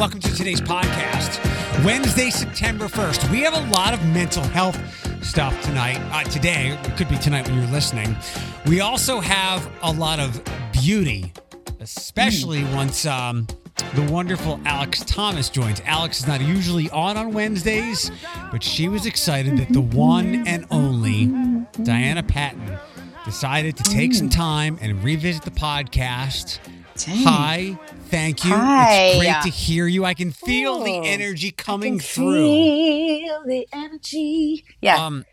welcome to today's podcast. Wednesday, September 1st. We have a lot of mental health stuff tonight. Uh, today, it could be tonight when you're listening. We also have a lot of beauty, especially once um, the wonderful Alex Thomas joins. Alex is not usually on on Wednesdays, but she was excited that the one and only Diana Patton decided to take some time and revisit the podcast. Dang. Hi, thank you. Hi. It's great to hear you. I can feel the Oh, energy I coming can through. Feel the energy. Yeah. Um,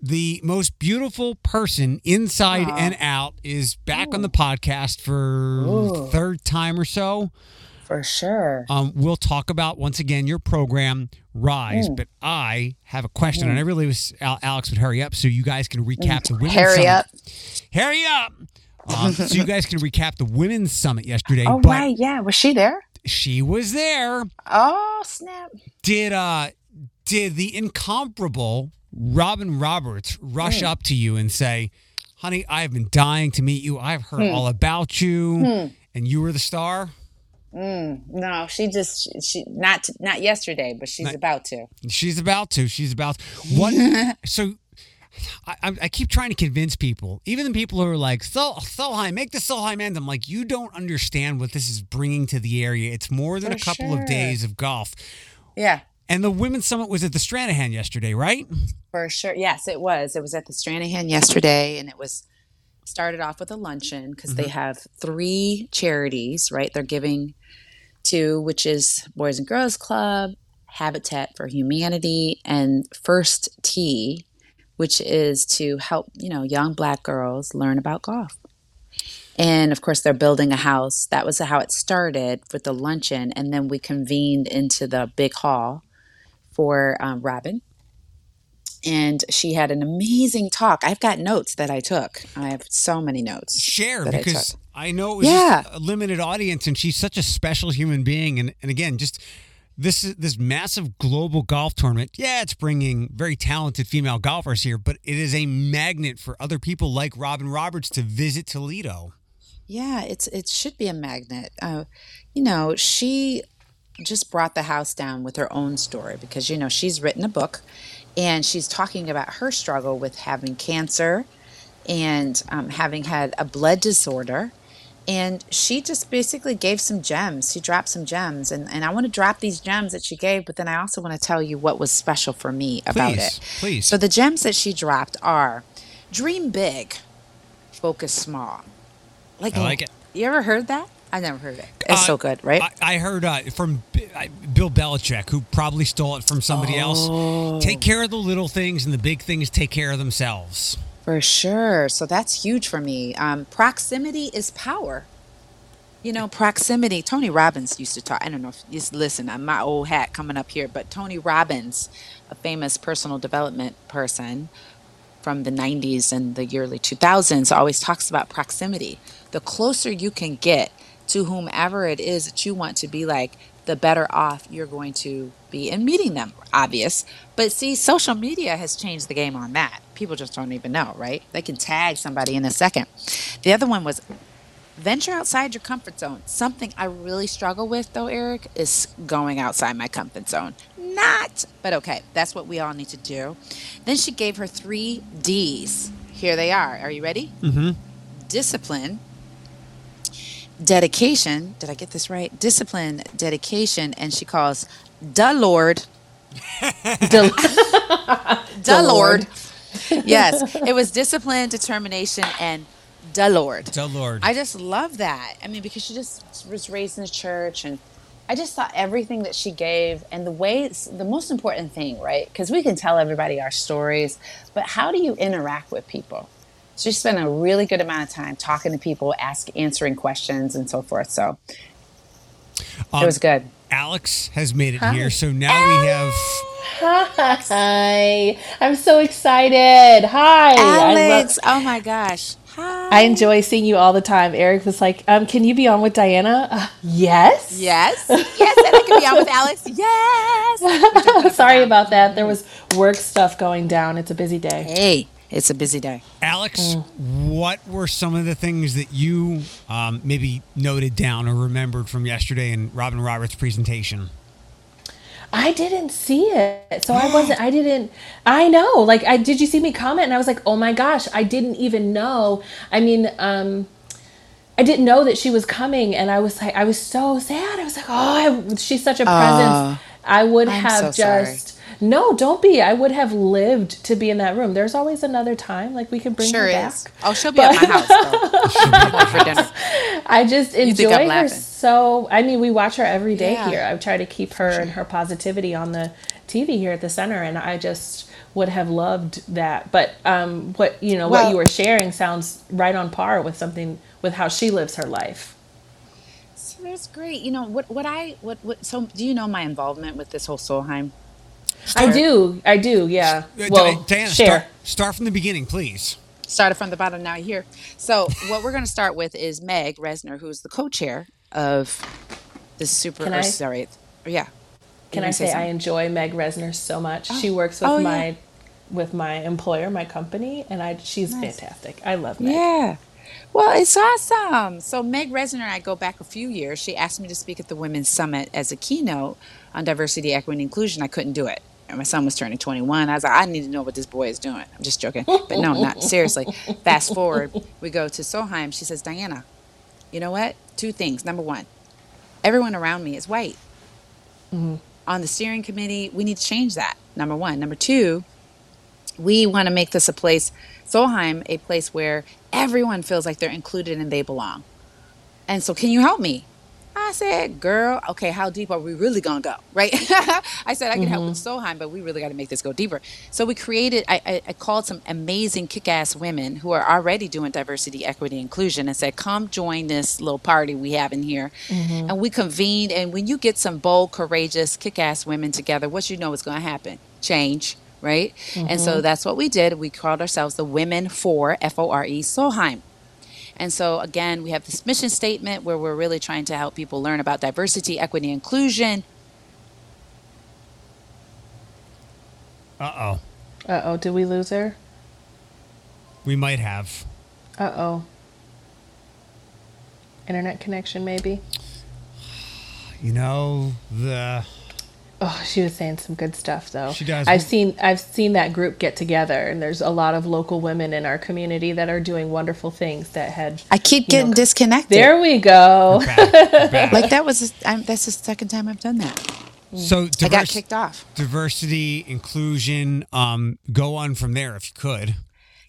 the most beautiful person inside Aw. and out is back on the podcast for Ooh. third time or so. for sure. Um, we'll talk about once again your program Rise, Mm. but I have a question, and I really wish Alex would hurry up so you guys can recap the women's Mm. Hurry summit. up. Hurry up! Um, so you guys can recap the women's summit yesterday. Oh, right. Yeah. Was she there? she was there. Oh, snap. Did uh did the incomparable Robin Roberts rush Hmm. up to you and say, "Honey, I've been dying to meet you. I've heard Hmm. all about you, and you were the star." Mm, no, she just she not not yesterday, but she's Not- about to. She's about to. She's about what? so. I, I- keep trying to convince people, even the people who are like, so, Solheim, make the Solheim end. I'm like, you don't understand what this is bringing to the area. It's more than For a couple sure. of days of golf. Yeah, And the women's summit was at the Stranahan yesterday, right? for sure. Yes, it was. It was at the Stranahan yesterday, and it was started off with a luncheon because they mm-hmm. have three charities. Right, they're giving to which is Boys and Girls Club, Habitat for Humanity, and First Tee, which is to help you know young Black girls learn about golf. And of course, they're building a house. That was how it started with the luncheon. And then we convened into the big hall for um, Robin. And she had an amazing talk. I've got notes that I took. I have so many notes. share I because took. I, know it was Yeah. a limited audience and she's such a special human being and, and again just this is this massive global golf tournament. Yeah it's bringing very talented female golfers here but it is a magnet for other people like Robin Roberts to visit Toledo. Yeah, it's it should be a magnet. Uh, you know, she just brought the house down with her own story because you know she's written a book, and she's talking about her struggle with having cancer, and um, having had a blood disorder, and she just basically gave some gems. She dropped some gems, and and I want to drop these gems that she gave, but then I also want to tell you what was special for me about please it. please So the gems that she dropped are dream big, focus small. Like, I like it. You ever heard that? I never heard it. It's Uh, so good, right? I, I heard uh, from B- I- Bill Belichick, who probably stole it from somebody Oh. else. Take care of the little things, and the big things take care of themselves. For sure. So that's huge for me. Um, proximity is power. You know, proximity. Tony Robbins used to talk. I don't know if you listen. I'm my old hat coming up here, but Tony Robbins, a famous personal development person from the 90s and the early 2000s, always talks about proximity. The closer you can get to whomever it is that you want to be like, the better off you're going to be in meeting them. Obvious. But see, social media has changed the game on that. People just don't even know, right? They can tag somebody in a second. The other one was venture outside your comfort zone. Something I really struggle with, though, Eric, is going outside my comfort zone. Not, but okay, that's what we all need to do. Then she gave her three D's. Here they are. Are you ready? Mm-hmm. Discipline, dedication. Did I get this right? Discipline, dedication, and she calls the Lord. Del- The Lord. Yes, it was discipline, determination, and the Lord. So Lord, I just love that. I mean, because she just was raised in the church, and I just thought everything that she gave, and the way it's the most important thing, right? Because we can tell everybody our stories, but how do you interact with people? She spent a really good amount of time talking to people, ask, answering questions, and so forth. So Um, it was good. Alex has made it here, so now we have. Hi. I'm so excited. Hi. I, love, Alex, oh my gosh. Hi. I enjoy seeing you all the time. Eric was like, um, can you be on with Diana? Uh, yes. Yes. Yes, and I can be on with Alex. Yes. Sorry about that. There was work stuff going down. It's a busy day. Hey, it's a busy day. Alex, what were some of the things that you um, maybe noted down or remembered from yesterday in Robin Roberts' presentation? I didn't see it. So I wasn't I didn't I know. Like I did you see me comment and I was like, "Oh my gosh, I didn't even know." I mean, um I didn't know that she was coming and I was like I was so sad. I was like, "Oh, I, she's such a presence." I would I'm have so sorry. No, don't be. I would have lived to be in that room. There's always another time like we could bring Sure her back. is. Oh, she'll be at my house though. She'll be home for dinner. I just enjoy her laughing? so. I mean, we watch her every day Yeah. here. I try to keep her and her positivity on the TV here at the center, and I just would have loved that. But um, what you know, what you were sharing sounds right on par with something with how she lives her life. So that's great. You know what? What I what what? So do you know my involvement with this whole Solheim? I do, I do, yeah. Uh, Well, Di- Diana, share. start, start from the beginning, please. Started from the bottom, now you're here. So what we're going to start with is Meg Resner, who's the co-chair of the super. Can I- sorry, yeah. Can You I wanna say I enjoy Meg Resner so much? she works with Oh, yeah. my with my employer, my company, and I she's Nice. fantastic. I love Meg. Yeah. Well, it's awesome. So Meg Resner and I go back a few years. She asked me to speak at the Women's Summit as a keynote on diversity, equity, and inclusion. I couldn't do it. And my son was turning 21. I was like, I need to know what this boy is doing. I'm just joking. But no, not seriously. Fast forward, we go to Solheim. She says, Diana, you know what? Two things. Number one, everyone around me is white. Mm-hmm. On the steering committee, we need to change that. Number one. Number two, we want to make this a place, Solheim, a place where everyone feels like they're included and they belong. And so, can you help me? I said, girl, okay, how deep are we really gonna go? Right? I said I can help with mm-hmm. Solheim, but we really got to make this go deeper. So we created. I, I, I called some amazing kick-ass women who are already doing diversity, equity, inclusion, and said, come join this little party we have in here. Mm-hmm. And we convened. And when you get some bold, courageous, kick-ass women together, what you know is going to happen? Change. Right? And so mm-hmm. that's what we did. We called ourselves the Women for F O R E Solheim. And so, again, we have this mission statement where we're really trying to help people learn about diversity, equity, inclusion. Uh oh. Uh oh, did we lose her? We might have. Uh oh. Internet connection, maybe. You know, the. Oh, she was saying some good stuff though. She does. I've seen I've seen that group get together, and there's a lot of local women in our community that are doing wonderful things. That had I keep You know, getting disconnected. there we go. Back, we're back. Like that was, I'm, that's the second time I've done that. so, I got kicked off. diversity, inclusion, um, go on from there if you could.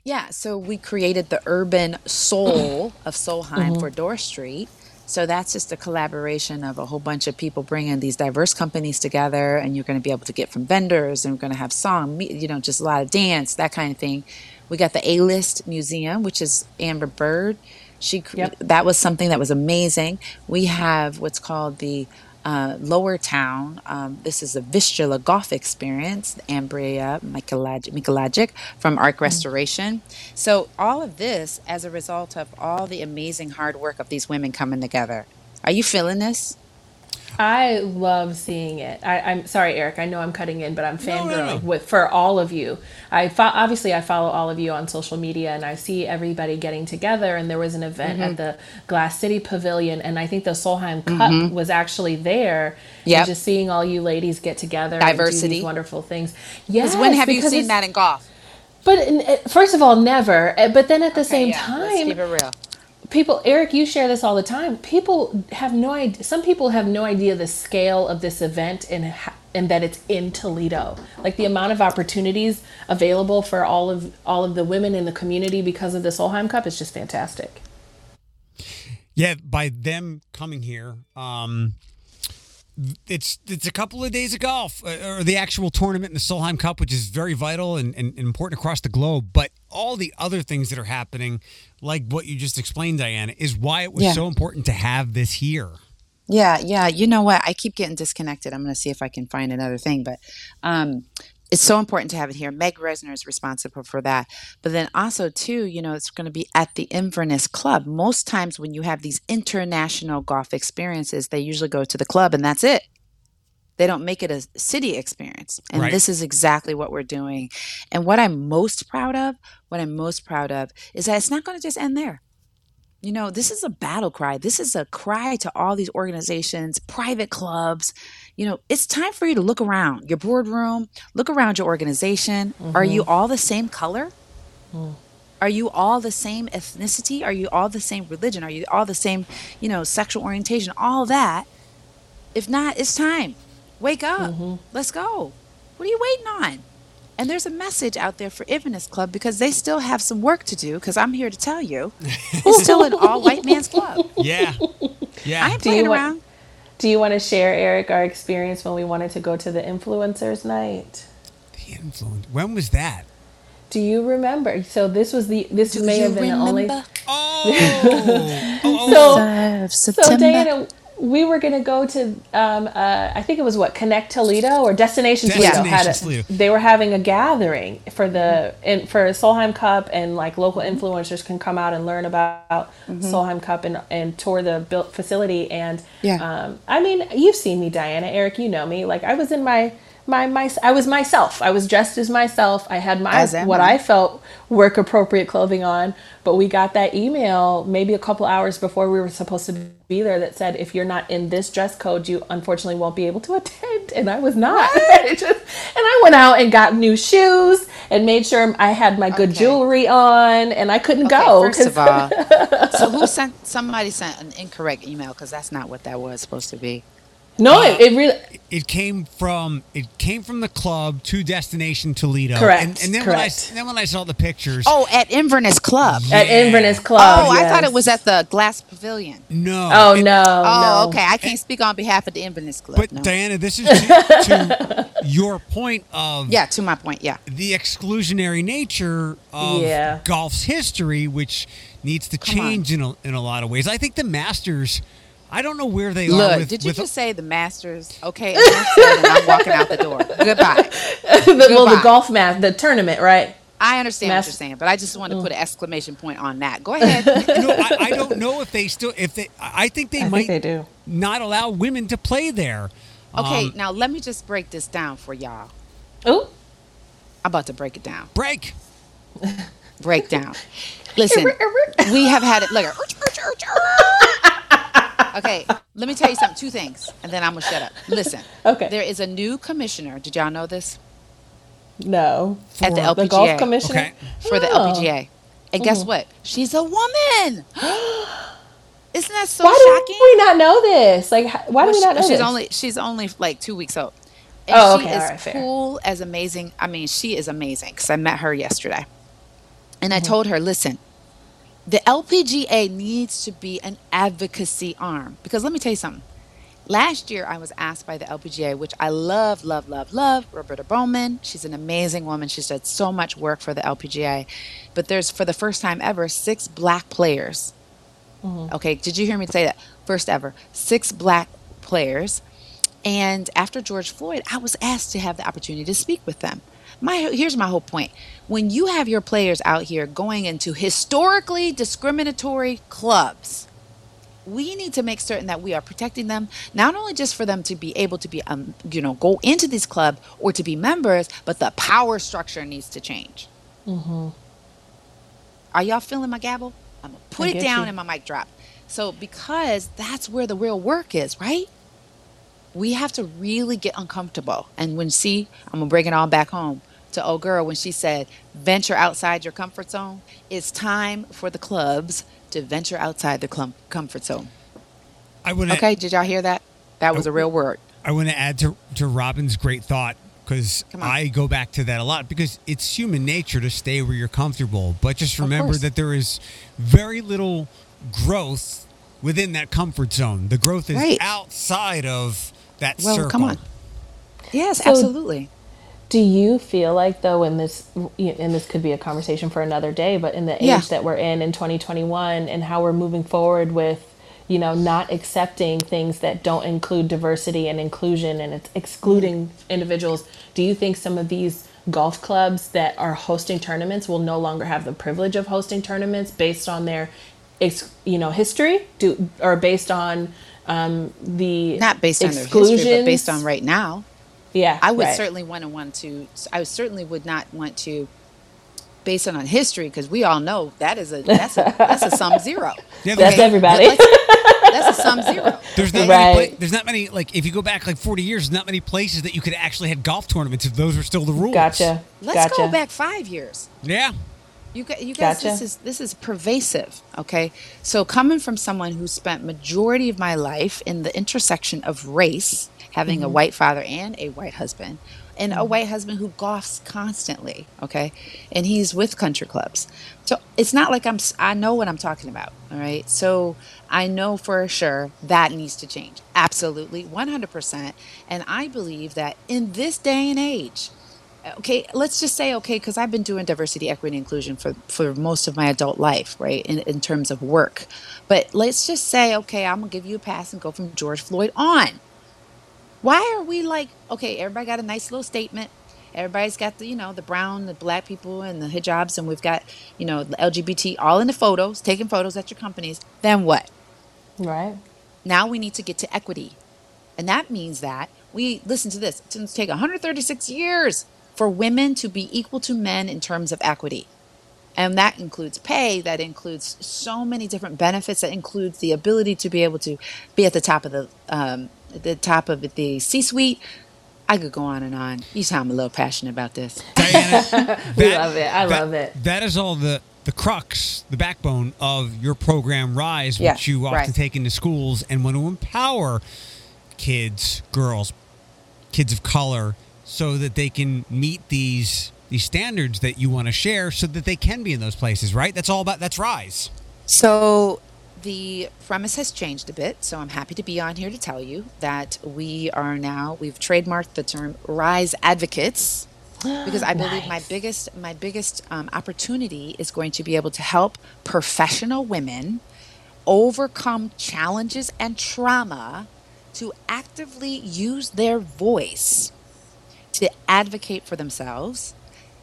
Yeah, so we created the urban soul of Solheim Mm-hmm. for Dorr Street. So that's just a collaboration of a whole bunch of people bringing these diverse companies together, and you're going to be able to get from vendors, and we're going to have song, you know, just a lot of dance, that kind of thing. We got the A List Museum, which is Amber Bird. She Yep. that was something that was amazing. We have what's called the uh, Lower Town. Um, this is a Vistula Golf Experience. Ambria Michelaj- Michelagic from Arc Restoration. So all of this as a result of all the amazing hard work of these women coming together. Are you feeling this? I love seeing it. I, I'm sorry, Eric. I know I'm cutting in, but I'm No, no, fangirling no. with for all of you. I fo- obviously I follow all of you on social media, and I see everybody getting together. And there was an event Mm-hmm. at the Glass City Pavilion, and I think the Solheim Cup was actually there. Mm-hmm. Just seeing all you ladies get together, and do Diversity. these wonderful things. Yes. When have you seen that in golf? But in, first of all, never. Uh, But then at the same yeah, let's time, keep it real. People eric you share this all the time. People have no idea some people have no idea the scale of this event and and that it's in toledo. Like the amount of opportunities available for all of all of the women in the community because of the solheim cup is just fantastic. Yeah, by them coming here, um, it's it's a couple of days of golf uh, or the actual tournament in the Solheim Cup, which is very vital and, and, and important across the globe. But all the other things that are happening, like what you just explained, Diana, is why it was Yeah. so important to have this here. Yeah, yeah. You know what? I keep getting disconnected. I'm going to see if I can find another thing, but um, it's so important to have it here. Meg Resner is responsible for that. But then also, too, you know, it's going to be at the Inverness Club. Most times when you have these international golf experiences, they usually go to the club and that's it. They don't make it a city experience. And Right. this is exactly what we're doing. And what I'm most proud of, what I'm most proud of is that it's not going to just end there. You know, this is a battle cry. This is a cry to all these organizations, private clubs. You know, it's time for you to look around your boardroom, look around your organization. Are you mm-hmm. all the same color? Mm. Are you all the same ethnicity? Are you all the same religion? Are you all the same, you know, sexual orientation? All that. If not, it's time. Wake up. Mm-hmm. Let's go. What are you waiting on? And there's a message out there for Inverness Club because they still have some work to do. Because I'm here to tell you, it's still an all white man's club. Yeah. Yeah. I ain't Do you playing want- around. Do you want to share, Eric, our experience when we wanted to go to the influencers night? the influence. When was that? Do you remember? So this was the this Do may have been the only. remember? Oh. Oh, oh, oh, So so September. Diana, we were gonna go to um, uh, I think it was what Connect Toledo or Destination Toledo had a, Toledo. they were having a gathering for the in, for Solheim Cup and like local influencers can come out and learn about Solheim Cup and and tour the built facility and Yeah. um, I mean you've seen me Diana Eric you know me like I was in my my my I was myself I was dressed as myself I had my what I. Felt work appropriate clothing on but we got that email maybe a couple hours before we were supposed to be there that said if you're not in this dress code you unfortunately won't be able to attend and I was not just- and I went out and got new shoes and made sure I had my good Okay. jewelry on and I couldn't Okay, go first of all, so who sent? Somebody sent an incorrect email because that's not what that was supposed to be. No it, uh, it really it came from it came from the club to destination Toledo. Correct, And, and then when I then when I saw the pictures, Oh, at Inverness Club. at Inverness Club oh, I thought it was at the Glass Pavilion. no. oh It- no Oh, no. okay. I can't speak on behalf of the Inverness Club. But no. Diana, this is to, to your point of yeah, to my point. Yeah. the exclusionary nature of Yeah. golf's history, which needs to Come on. change in a, in a lot of ways. I think the Masters. I don't know where they are. Look, with, did you with- just say the Masters? Okay, and I'm walking out the door. Goodbye. The- well the golf match the tournament right I understand what you're saying, but I just want to put an exclamation point on that. Go ahead. no, I, I don't know if they still if they. I think they I might think they do not allow women to play there. Okay, Um, now let me just break this down for y'all. oh I'm about to break it down. break. Break down. Listen, we have had it. Look, okay. Let me tell you something. Two things, and then I'm gonna shut up. Listen. Okay. There is a new commissioner. Did y'all know this? no At the For- LPGA. the golf commissioner Okay. for the. LPGA. And guess what? She's a woman. Isn't that so why shocking? do we not know this? Like, h- why do we not know she- she's this? only she's only like two weeks old. And Oh, she okay, is all right, fair. cool as amazing. I mean, she is amazing because I met her yesterday, and Mm-hmm. I told her, listen, the LPGA needs to be an advocacy arm because let me tell you something. Last year, I was asked by the LPGA, which I love, love, love, love, Roberta Bowman. She's an amazing woman. She's done so much work for the LPGA. But there's, for the first time ever, six black players. Mm-hmm. Okay, did you hear me say that? First ever, six black players. And after George Floyd, I was asked to have the opportunity to speak with them. My here's my whole point. When you have your players out here going into historically discriminatory clubs, we need to make certain that we are protecting them not only just for them to be able to be um, you know go into this club or to be members but the power structure needs to change. Are y'all feeling my gavel i'm gonna put I it down you. and my mic drop. So because that's where the real work is right we have to really get uncomfortable and when she, i'm gonna bring it all back home to old girl when she said venture outside your comfort zone it's time for the clubs to venture outside the clum- comfort zone I would Okay, did y'all hear that? That was a real word. I want to add to to Robin's great thought because I go back to that a lot because it's human nature to stay where you're comfortable, but just remember that there is very little growth within that comfort zone. The growth is Right. outside of that Well, circle. come on. Yes, So- absolutely. Do you feel like though in this and this could be a conversation for another day, but in the age Yeah. that we're in in 2021 and how we're moving forward with you know not accepting things that don't include diversity and inclusion and it's excluding individuals, do you think some of these golf clubs that are hosting tournaments will no longer have the privilege of hosting tournaments based on their you know history do or based on um, the Not based on their history, but based on right now. Yeah, I would right. certainly want to want to. I certainly would not want to, based on history, because we all know that is a that's a that's a sum zero. Yeah, That's okay. everybody. That's a sum zero. There's not Right. many. Pla- there's not many. Like if you go back like 40 years, there's not many places that you could actually have golf tournaments if those were still the rules. Gotcha. Let's gotcha. go back five years. Yeah. You guys, you guys Gotcha. this is this is pervasive. Okay, so coming from someone who spent majority of my life in the intersection of race, having Mm-hmm. a white father and a white husband, and a white husband who golfs constantly. Okay, and he's with country clubs. So it's not like I'm. I know what I'm talking about. All right, so I know for sure that needs to change. Absolutely, 100. percent And I believe that in this day and age okay let's just say okay because i've been doing diversity equity inclusion for for most of my adult life right in, in terms of work but let's just say okay i'm gonna give you a pass and go from george floyd on why are we like okay everybody got a nice little statement everybody's got the you know the brown the black people and the hijabs and we've got you know the lgbt all in the photos taking photos at your companies then what Right. now we need to get to equity. And that means that we listen to this. It's going to take 136 years for women to be equal to men in terms of equity. And that includes pay, that includes so many different benefits, that includes the ability to be able to be at the top of the um, the top of the C-suite. I could go on and on. You sound a little passionate about this. Diana, We love it. I that- love it. That is all the the crux, the backbone of your program Rise, Yeah, which you often right. take into schools and want to empower kids, girls, kids of color, so that they can meet these these standards that you want to share, so that they can be in those places. Right? That's all about. That's Rise. So the premise has changed a bit. So I'm happy to be on here to tell you that we are now we've trademarked the term Rise Advocates because I believe my biggest my biggest um, opportunity is going to be able to help professional women overcome challenges and trauma to actively use their voice to advocate for themselves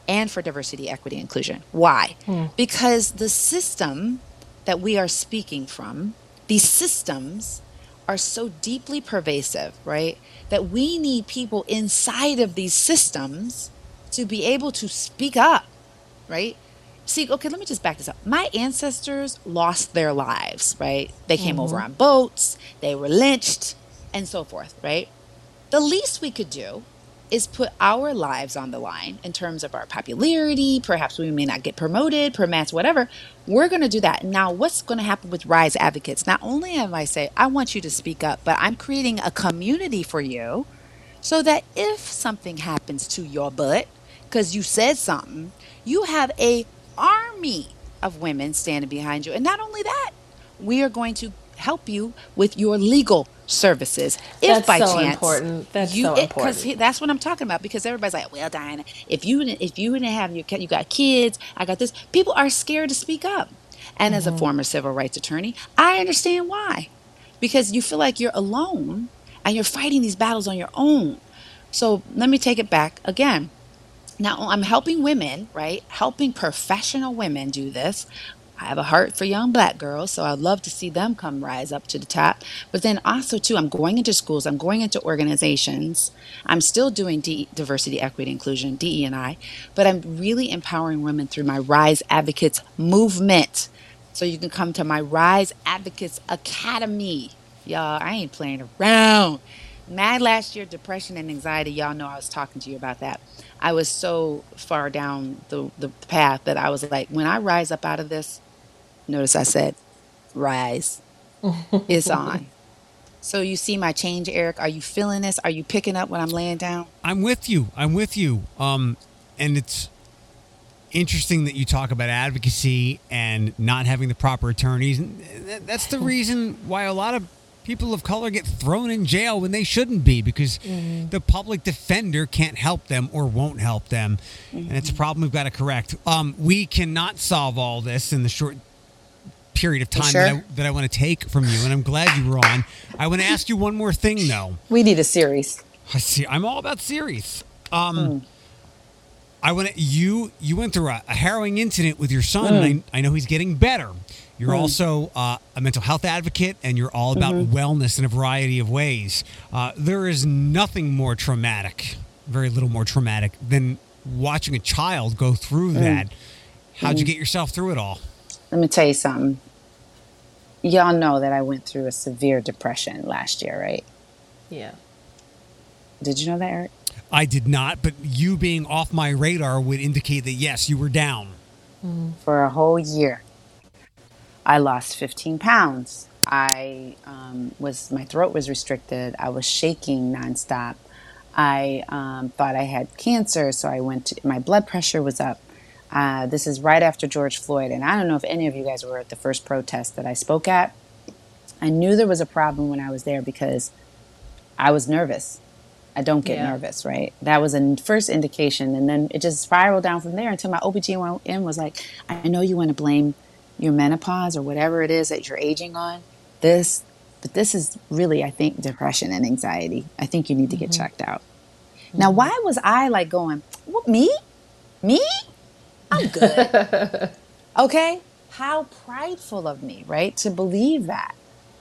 and for diversity, equity, inclusion. Why? Hmm. Because the system that we are speaking from, these systems are so deeply pervasive, right? That we need people inside of these systems to be able to speak up, right? See, okay, let me just back this up. My ancestors lost their lives, right? They came over mm-hmm. on boats, they were lynched, and so forth, right? the least we could do is put our lives on the line in terms of our popularity. Perhaps we may not get promoted, permits, whatever. We're going to do that. Now, what's going to happen with Rise Advocates? Not only am I say I want you to speak up, but I'm creating a community for you so that if something happens to your butt because you said something, you have a army of women standing behind you. And not only that, we are going to help you with your legal services if That's by so chance important. That's you so because important. that's what I'm talking about because everybody's like well Diana if you didn't if you didn't have your you got kids I got this people are scared to speak up and Mm-hmm. as a former civil rights attorney I understand why because you feel like you're alone and you're fighting these battles on your own so let me take it back again now I'm helping women, right? Helping professional women do this. I have a heart for young black girls, so I'd love to see them come rise up to the top. But then also too, I'm going into schools, I'm going into organizations. I'm still doing D- diversity, equity, inclusion, DE and I, but I'm really empowering women through my Rise Advocates movement. So you can come to my Rise Advocates Academy. Y'all, I ain't playing around. Mad last year, depression and anxiety. Y'all know I was talking to you about that. I was so far down the, the path that I was like, when I rise up out of this, notice I said, rise. it's on. So you see my change, Eric. Are you feeling this? Are you picking up what I'm laying down? I'm with you. I'm with you. Um, and it's interesting that you talk about advocacy and not having the proper attorneys. And that's the reason why a lot of people of color get thrown in jail when they shouldn't be because the public defender can't help them or won't help them. And it's a problem we've got to correct. Um, we cannot solve all this in the short period of time that, I, that I want to take from you. And I'm glad you were on. I want to ask you one more thing, though. We need a series. I see. I'm all about series. Um, I want to. You you went through a, a harrowing incident with your son, and I, I know he's getting better. You're also uh, a mental health advocate, and you're all about wellness in a variety of ways. Uh, there is nothing more traumatic, very little more traumatic, than watching a child go through that. How'd you get yourself through it all? Let me tell you something. Y'all know that I went through a severe depression last year, right? Yeah. Did you know that, Eric? I did not, but you being off my radar would indicate that yes, you were down. For a whole year, I lost 15 pounds. I um, was my throat was restricted. I was shaking nonstop. I um, thought I had cancer, so I went. To, my blood pressure was up. Uh, this is right after George Floyd, and I don't know if any of you guys were at the first protest that I spoke at. I knew there was a problem when I was there because I was nervous. I don't get Yeah. nervous, right? That was a first indication. And then it just spiraled down from there until my OBGYN was like, I know you want to blame your menopause or whatever it is that you're aging on. This, but this is really, I think, depression and anxiety. I think you need to get checked out. Now, why was I like going, what, me? Me? I'm good. okay? How prideful of me, right? To believe that.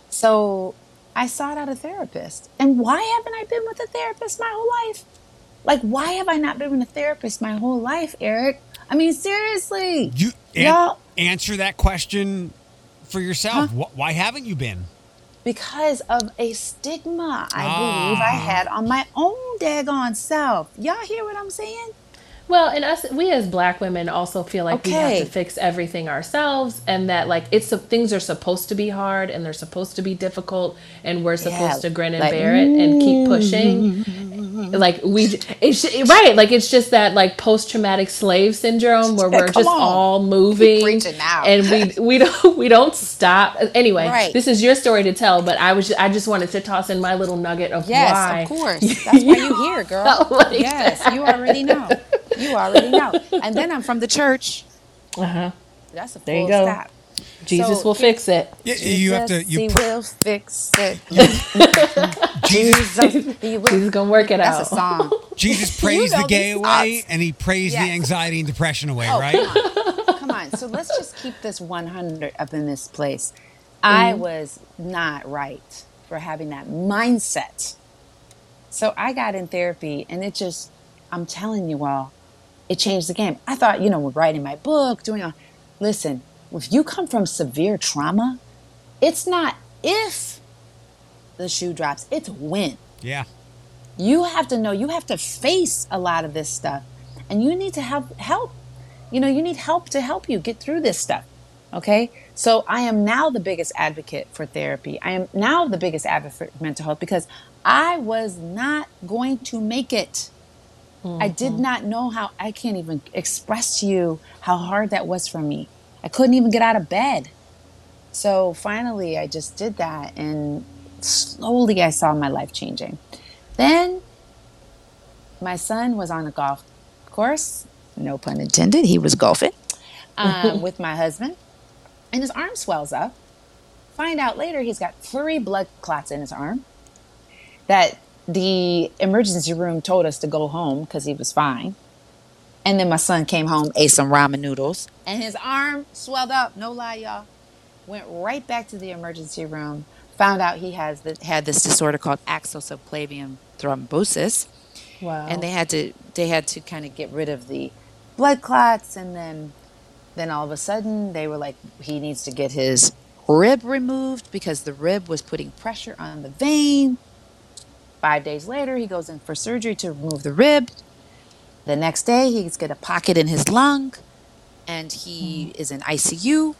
So I sought out a therapist. And why haven't I been with a therapist my whole life? Like, why have I not been with a therapist my whole life, Eric? I mean, seriously. You an- Y'all- answer that question for yourself. Wh- Why haven't you been? because of a stigma I believe Ah. I had on my own daggone self. Y'all hear what I'm saying? Well, and us, we as black women also feel like we have to fix everything ourselves, and that like it's things are supposed to be hard and they're supposed to be difficult, and we're supposed Yeah, to grin and like, bear it and keep mm. pushing. Like we, it's right. Like it's just that like post traumatic slave syndrome where we're Come just on. all moving, and we we don't we don't stop. Anyway, Right. this is your story to tell, but I was I just wanted to toss in my little nugget of Yes, why. of course. That's why you're here, girl. like yes, you already know. You already know. And then I'm from the church. Uh-huh. That's a full There you go. stop. Jesus So will fix it. Y- you have to. You he pr- will fix it. Jesus, Jesus, he will. He's gonna work it out. That's a song. Jesus prays know the gay away, thoughts. and he prays the anxiety and depression away. Oh, right? Come on. Come on. So let's just keep this 100 up in this place. I was not right for having that mindset. So I got in therapy and it just, I'm telling you all, it changed the game. I thought, you know, writing my book, doing all, listen, if you come from severe trauma, it's not if the shoe drops, it's when. Yeah. you have to know you have to face a lot of this stuff and you need to have help. You know you need help to help you get through this stuff okay? So i am now the biggest advocate for therapy. I am now the biggest advocate for mental health because i was not going to make it i did not know how i can't even express to you how hard that was for me i couldn't even get out of bed so finally i just did that and slowly i saw my life changing then my son was on a golf course, no pun intended, he was golfing um, with my husband, and his arm swells up. Find out later he's got three blood clots in his arm. That the emergency room told us to go home because he was fine. And then my son came home, ate some ramen noodles, and his arm swelled up. No lie, y'all. Went right back to the emergency room. Found out he has the, had this disorder called axial subclavian thrombosis Wow. and they had to they had to kind of get rid of the blood clots and then then all of a sudden they were like he needs to get his rib removed because the rib was putting pressure on the vein five days later he goes in for surgery to remove the rib the next day he's got a pocket in his lung and he is in icu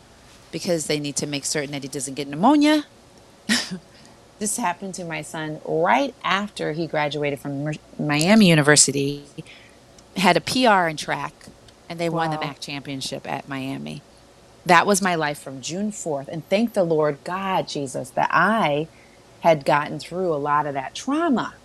because they need to make certain that he doesn't get pneumonia this happened to my son right after he graduated from Miami University. Had a PR in track, and they won the Wow. MAC championship at Miami. That was my life from June 4th. And thank the Lord God, Jesus, that I had gotten through a lot of that trauma.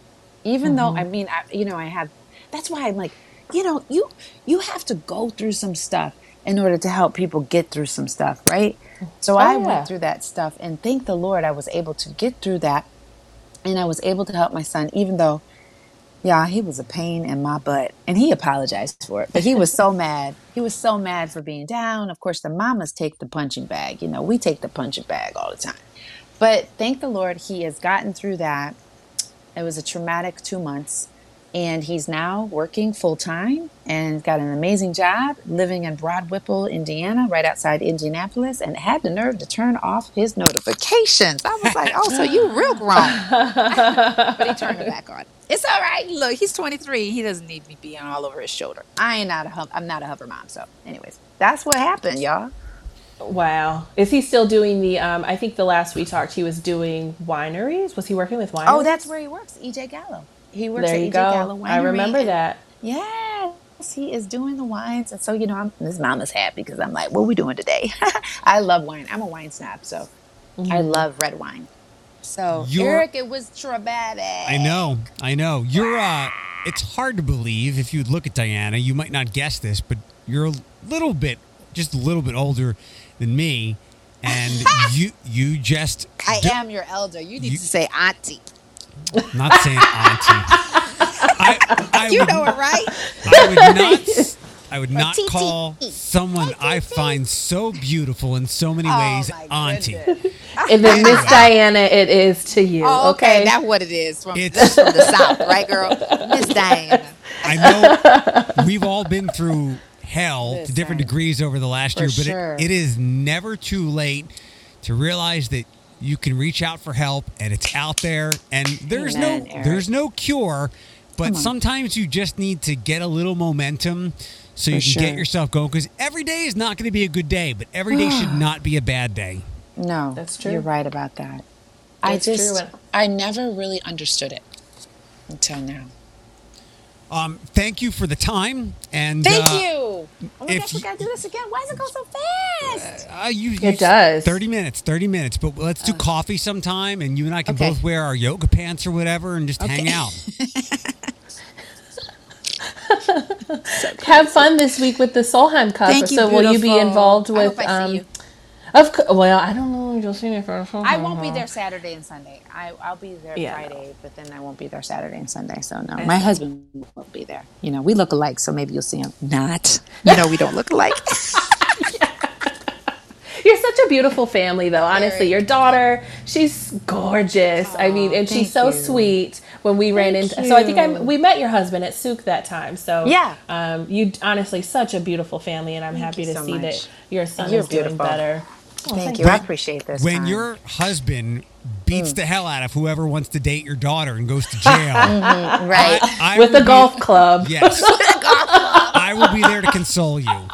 Even though, I mm-hmm. mean, I, you know, I have, that's why I'm like, you know, you, you have to go through some stuff in order to help people get through some stuff, right? So oh, I yeah. went through that stuff and thank the Lord I was able to get through that and I was able to help my son even though Yeah, he was a pain in my butt, and he apologized for it. But he was so mad. He was so mad for being down. Of course, the mamas take the punching bag. You know, we take the punching bag all the time. But thank the Lord, he has gotten through that. It was a traumatic two months, and he's now working full time and got an amazing job living in Broad Ripple, Indiana, right outside Indianapolis, and had the nerve to turn off his notifications. I was like, "Oh, so you real grown?" but he turned it back on. It's all right. Look, he's 23. He doesn't need me being all over his shoulder. I ain't not a hum- I'm not a hover mom. So, anyways, that's what happened, y'all. Wow. Is he still doing the? Um, I think the last we talked, he was doing wineries. Was he working with wineries? Oh, that's where he works. EJ Gallo. He works there at you EJ go. Gallo Winery. I remember that. Yes, he is doing the wines, and so you know, I'm, his mom is happy because I'm like, "What are we doing today?" I love wine. I'm a wine snob, so I love red wine. So You're- Eric, it was traumatic. I know, I know. You're. uh It's hard to believe if you look at Diana. You might not guess this, but you're a little bit, just a little bit older than me, and you you just. I do- am your elder. You need You- to say auntie. Not saying auntie. I, I You would, know it, right? I would not. I would not call someone I find so beautiful in so many Oh, ways auntie. And then Miss Diana, it is to you. Oh, okay, okay. that's what it is. From, It's- from the south, right, girl? Miss Diana. I know we've all been through hell to different Listen. degrees over the last For year, but sure. it, it is never too late to realize that you can reach out for help and it's out there and there's Amen, no Eric. there's no cure, but sometimes you just need to get a little momentum so you For can get yourself going because every day is not going to be a good day, but every day should not be a bad day. No, That's true. You're right about that. I That's true. just, And- I never really understood it until now. Um, thank you for the time and Thank uh, you. Oh my gosh, we gotta do this again. Why does it go so fast? Uh, you, It does. 30 minutes, 30 minutes. But let's do coffee sometime and you and I can Okay. both wear our yoga pants or whatever and just hang Okay. out. Have fun this week with the Solheim Cup. Thank you, so will you be beautiful. involved I with? hope I see um, you. Of co- well, I don't know. You'll see me for. I won't be there Saturday and Sunday. I, I'll be there Yeah, Friday, but then I won't be there Saturday and Sunday. So no, my husband won't be there. You know, we look alike, so maybe you'll see him. Not. You know, we don't look alike. You're such a beautiful family, though. Honestly, Very. your daughter, she's gorgeous. I mean, and she's so you. sweet. When we ran Thank into, so I think I you. we met your husband at Souk that time. So Yeah. um, you honestly such a beautiful family, and I'm happy to so see much. that your son You're is doing better. Thank you. I appreciate this. When time. your husband beats Mm. the hell out of whoever wants to date your daughter and goes to jail, right. I With will the be- golf club. Yes. I will be there to console you.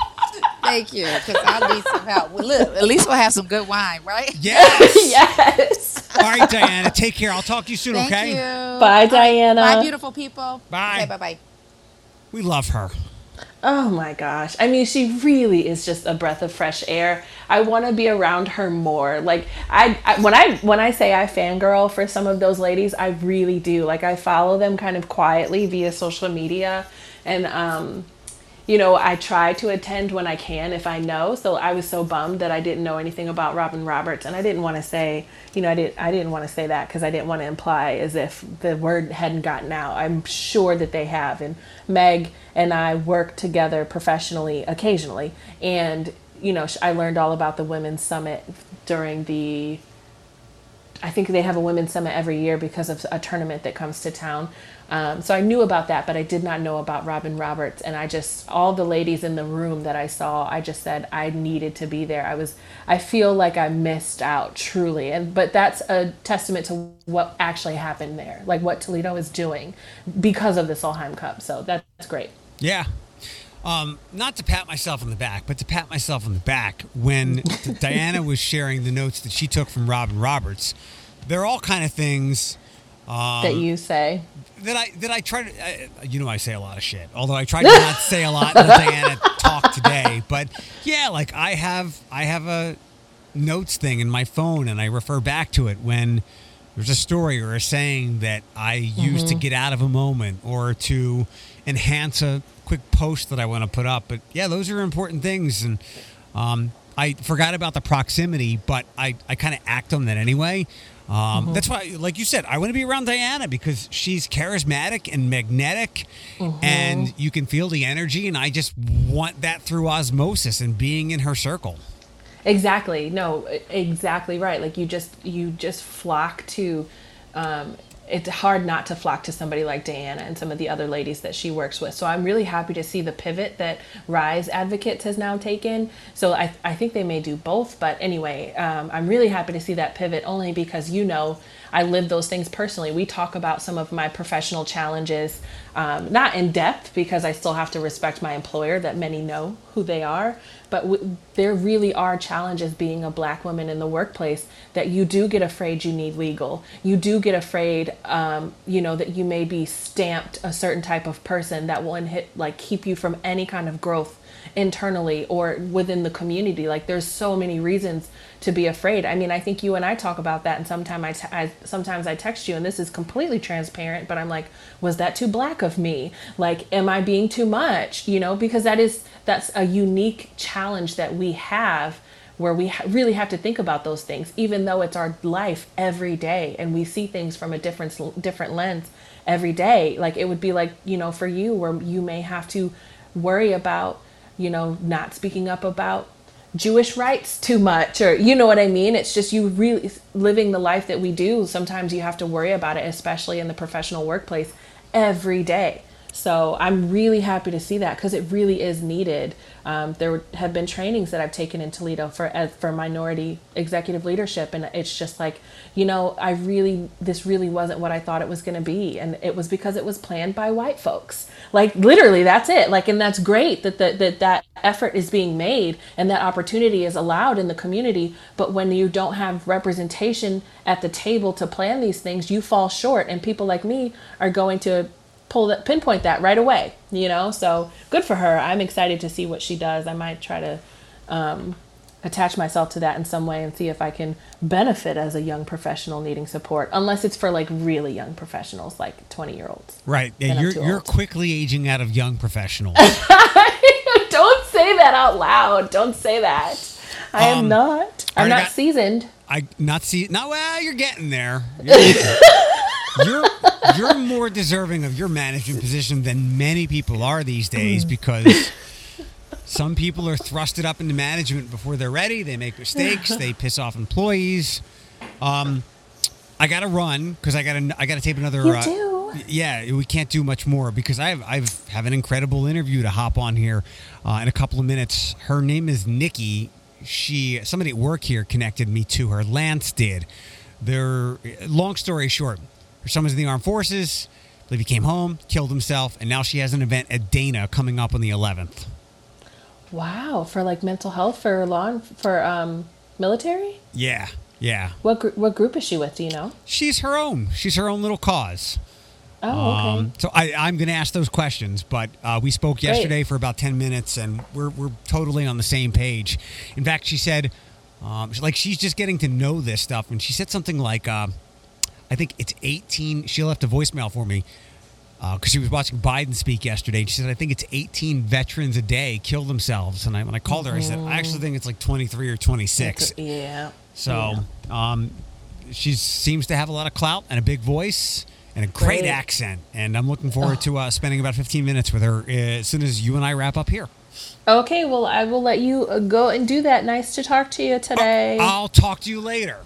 Thank you, because I need some help. Well, look, at least we'll have some good wine, right? Yes. yes. All right, Diana. Take care. I'll talk to you soon, Thank okay? you. Bye, Diana. Bye, beautiful people. Bye. Okay, bye bye. We love her. Oh my gosh. I mean, she really is just a breath of fresh air. I want to be around her more. Like I, I when I when I say I fangirl for some of those ladies, I really do. Like I follow them kind of quietly via social media and um you know, I try to attend when I can if I know. So I was so bummed that I didn't know anything about Robin Roberts, and I didn't want to say, you know, I didn't, I didn't want to say that because I didn't want to imply as if the word hadn't gotten out. I'm sure that they have, and Meg and I work together professionally occasionally, and you know, I learned all about the women's summit during the I think they have a women's summit every year because of a tournament that comes to town. Um, so I knew about that, but I did not know about Robin Roberts. And I just, all the ladies in the room that I saw, I just said I needed to be there. I was, I feel like I missed out truly. And, but that's a testament to what actually happened there, like what Toledo is doing because of the Solheim Cup. So that's great. Yeah. Um, not to pat myself on the back, but to pat myself on the back when Diana was sharing the notes that she took from Robin Roberts. They're all kind of things that you say. that I that I try to. I, you know, I say a lot of shit. Although I try to not say a lot in the Diana talk today. But yeah, like I have I have a notes thing in my phone, and I refer back to it when there's a story or a saying that I use to get out of a moment or to enhance a quick post that I want to put up. But yeah, those are important things, and um, I forgot about the proximity, but I I kind of act on that anyway. Um, Mm-hmm. That's why, like you said, I want to be around Diana because she's charismatic and magnetic, Mm-hmm. and you can feel the energy. And I just want that through osmosis and being in her circle. Exactly. No, exactly right. Like you just you just flock to um it's hard not to flock to somebody like Diana and some of the other ladies that she works with. So I'm really happy to see the pivot that Rise Advocates has now taken. So I, I think they may do both. But anyway, um, I'm really happy to see that pivot only because, you know, I live those things personally. We talk about some of my professional challenges, um, not in depth because I still have to respect my employer that many know who they are. But w- there really are challenges being a black woman in the workplace that you do get afraid you need legal. You do get afraid, um, you know, that you may be stamped a certain type of person that will inhit, like keep you from any kind of growth internally or within the community. Like there's so many reasons to be afraid. I mean, I think you and I talk about that, and sometimes I, sometimes I text you, and this is completely transparent. But I'm like, was that too black of me? Like, am I being too much? You know, because that is that's a unique challenge that we have where we really have to think about those things even though it's our life every day and we see things from a different different lens every day like it would be like you know for you where you may have to worry about you know not speaking up about Jewish rights too much or you know what I mean? It's just you really living the life that we do sometimes you have to worry about it especially in the professional workplace every day so I'm really happy to see that because it really is needed. Um, there have been trainings that I've taken in Toledo for for minority executive leadership, and it's just like, you know, I really this really wasn't what I thought it was going to be, and it was because it was planned by white folks. Like literally, that's it. Like, and that's great that the, that that effort is being made and that opportunity is allowed in the community. But when you don't have representation at the table to plan these things, you fall short, and people like me are going to pull that pinpoint that right away you know so good for her i'm excited to see what she does i might try to um, attach myself to that in some way and see if i can benefit as a young professional needing support unless it's for like really young professionals like 20 year olds Right. Yeah, you're you're old. quickly aging out of young professionals. don't say that out loud don't say that i am Um, not i'm not got- seasoned I not see. No, well, you're getting there. You're, you're you're more deserving of your management position than many people are these days because some people are thrusted up into management before they're ready. They make mistakes. They piss off employees. Um, I got to run because I got to I got to tape another. You uh, do? Yeah, we can't do much more because I have I've have an incredible interview to hop on here uh, in a couple of minutes. Her name is Nikki. She somebody at work here connected me to her. Lance did. They're long story short. Her son was in the armed forces. I believe he came home, killed himself, and now she has an event at Dana coming up on the 11th. wow for like mental health for law for um military Yeah, yeah. what gr- what group is she with do you know She's her own. She's her own little cause. oh okay Um, so I, I'm going to ask those questions, but uh, we spoke Great. yesterday for about 10 minutes and we're, we're totally on the same page. In fact, she said, um, like, she's just getting to know this stuff. And she said something like, uh, I think it's 18. She left a voicemail for me because she was watching Biden speak yesterday. And she said, I think it's 18 veterans a day kill themselves. And I, when I called her, I said, I actually think it's like 23 or 26. yeah So um, she seems to have a lot of clout and a big voice and a great, Great. accent. And I'm looking forward to uh, spending about 15 minutes with her uh, as soon as you and I wrap up here. Okay, well, I will let you uh, go and do that. Nice to talk to you today. I'll talk to you later.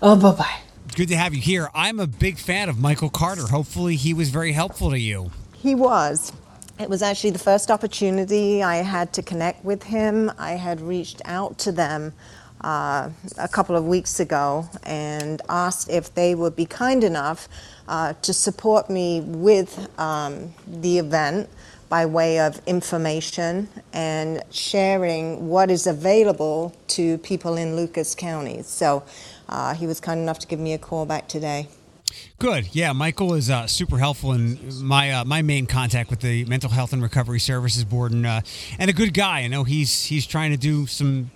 oh, bye bye. Good to have you here. I'm a big fan of Michael Carter. Hopefully, he was very helpful to you. He was. It was actually the first opportunity I had to connect with him. I had reached out to them uh, a couple of weeks ago and asked if they would be kind enough uh, to support me with um, the event by way of information and sharing what is available to people in Lucas County. So uh, he was kind enough to give me a call back today. Good. Yeah, Michael is uh, super helpful and my uh, my main contact with the Mental Health and Recovery Services Board, and uh, and a good guy. I know he's he's trying to do some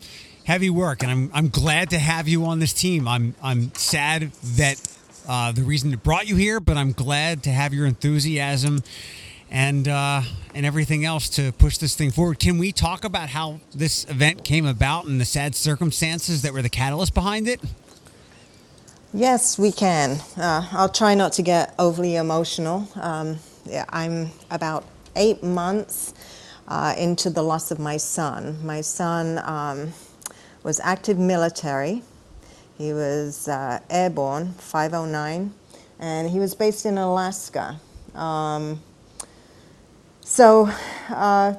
heavy work, and I'm I'm glad to have you on this team. I'm I'm sad that uh, the reason it brought you here, but I'm glad to have your enthusiasm and uh, and everything else to push this thing forward. Can we talk about how this event came about and the sad circumstances that were the catalyst behind it? Yes, we can. Uh, I'll try not to get overly emotional. Um, yeah, I'm about eight months uh, into the loss of my son. My son um, was active military. He was uh, airborne, 509, and he was based in Alaska. Um, so, uh,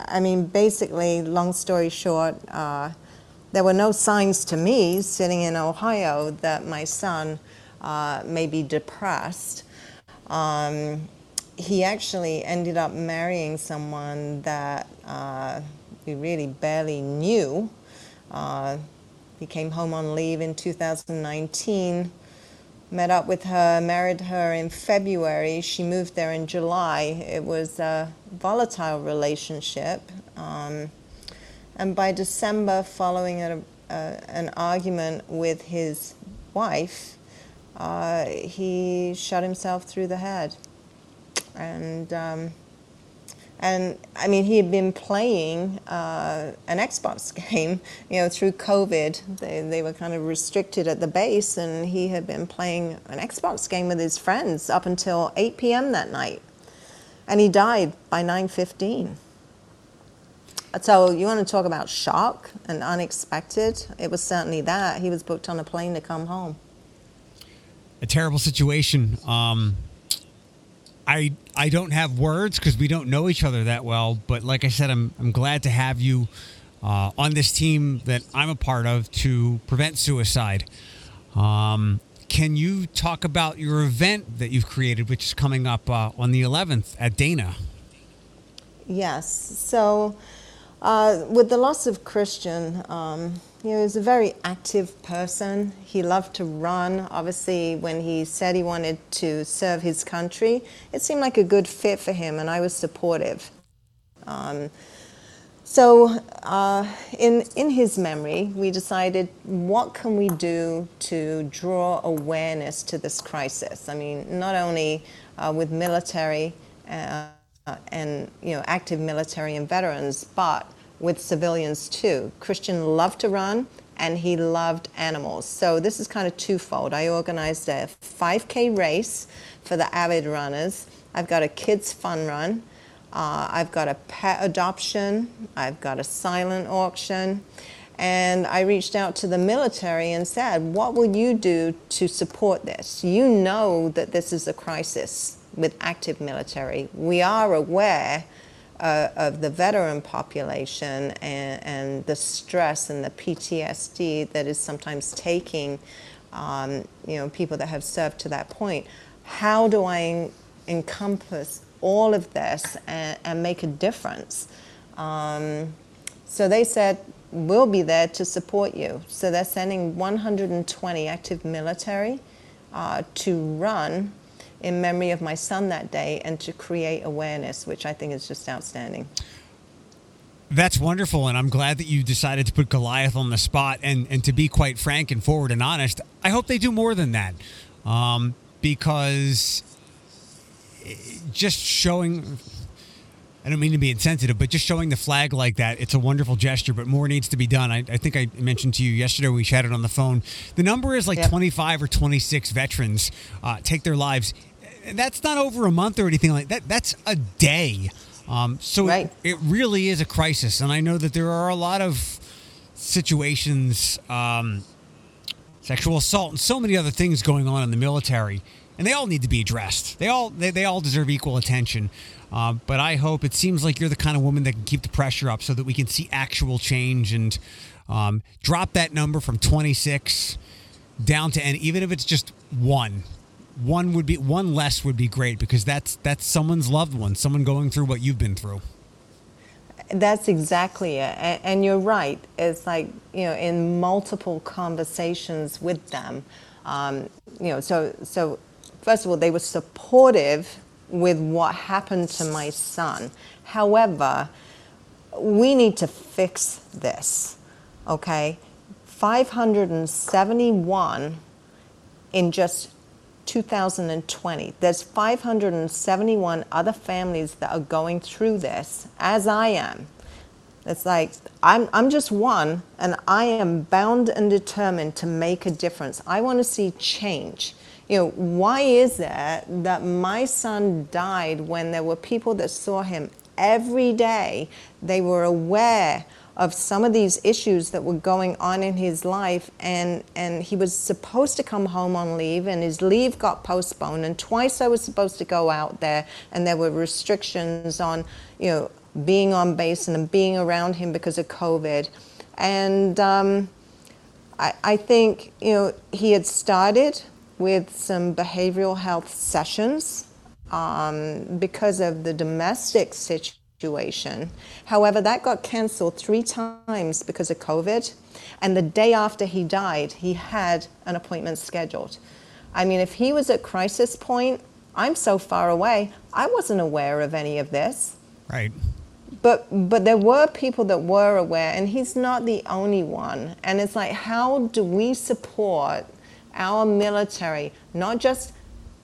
I mean, basically, long story short, uh, there were no signs to me sitting in Ohio that my son uh, may be depressed. Um, he actually ended up marrying someone that uh, we really barely knew. Uh, he came home on leave in 2019, met up with her, married her in February. She moved there in July. It was a volatile relationship. Um, and by December, following a, a, an argument with his wife, uh, he shot himself through the head and um, and I mean he had been playing uh, an Xbox game, you know, through COVID. They they were kind of restricted at the base, and he had been playing an Xbox game with his friends up until 8 p.m. that night, and he died by 9:15. So you want to talk about shock and unexpected? It was certainly that. He was booked on a plane to come home. A terrible situation. Um, I I don't have words because we don't know each other that well. But like I said, I'm I'm glad to have you uh, on this team that I'm a part of to prevent suicide. Um, can you talk about your event that you've created, which is coming up uh, on the 11th at Dana? Yes. So, uh, with the loss of Christian, um, he was a very active person. He loved to run. Obviously, when he said he wanted to serve his country, it seemed like a good fit for him, and I was supportive. Um, so, uh, in, in his memory, we decided what can we do to draw awareness to this crisis? I mean, not only uh, with military uh, and you know active military and veterans, but with civilians too. Christian loved to run and he loved animals. So this is kind of twofold. I organized a 5K race for the avid runners. I've got a kids fun run. Uh, I've got a pet adoption. I've got a silent auction. And I reached out to the military and said, What will you do to support this? You know that this is a crisis with active military. We are aware uh, of the veteran population and, and, the stress and the PTSD that is sometimes taking, um, you know, people that have served to that point. How do I en- encompass all of this and, and make a difference? Um, so they said, we'll be there to support you. So they're sending 120 active military uh, to run in memory of my son that day and to create awareness, which I think is just outstanding. That's wonderful, and I'm glad that you decided to put Goliath on the spot. And, and to be quite frank and forward and honest, I hope they do more than that, um, because just showing I don't mean to be insensitive, but just showing the flag like that, it's a wonderful gesture, but more needs to be done. I, I think I mentioned to you yesterday, we chatted on the phone. The number is like yep. 25 or 26 veterans uh, take their lives. That's not over a month or anything like that. That's a day. Um, so right. it, it, really is a crisis. And I know that there are a lot of situations, um, sexual assault, and so many other things going on in the military and they all need to be addressed. They all they, they all deserve equal attention. Uh, but I hope it seems like you're the kind of woman that can keep the pressure up so that we can see actual change and um, drop that number from 26 down to and even if it's just one one would be one less would be great because that's that's someone's loved one someone going through what you've been through that's exactly it and, you're right it's like you know in multiple conversations with them um, you know so so first of all, they were supportive with what happened to my son. However, we need to fix this, okay? 571 in just 2020. There's 571 other families that are going through this, as I am. It's like I'm, I'm just one, and I am bound and determined to make a difference. I want to see change. You know, why is it that my son died when there were people that saw him every day? They were aware of some of these issues that were going on in his life and and he was supposed to come home on leave and his leave got postponed and twice I was supposed to go out there and there were restrictions on you know being on base and being around him because of COVID. And um, I, I think you know he had started with some behavioral health sessions um, because of the domestic situation situation. However, that got canceled three times because of COVID. And the day after he died, he had an appointment scheduled. I mean, if he was at crisis point, I'm so far away, I wasn't aware of any of this. Right. But but there were people that were aware, and he's not the only one. And it's like, how do we support our military, not just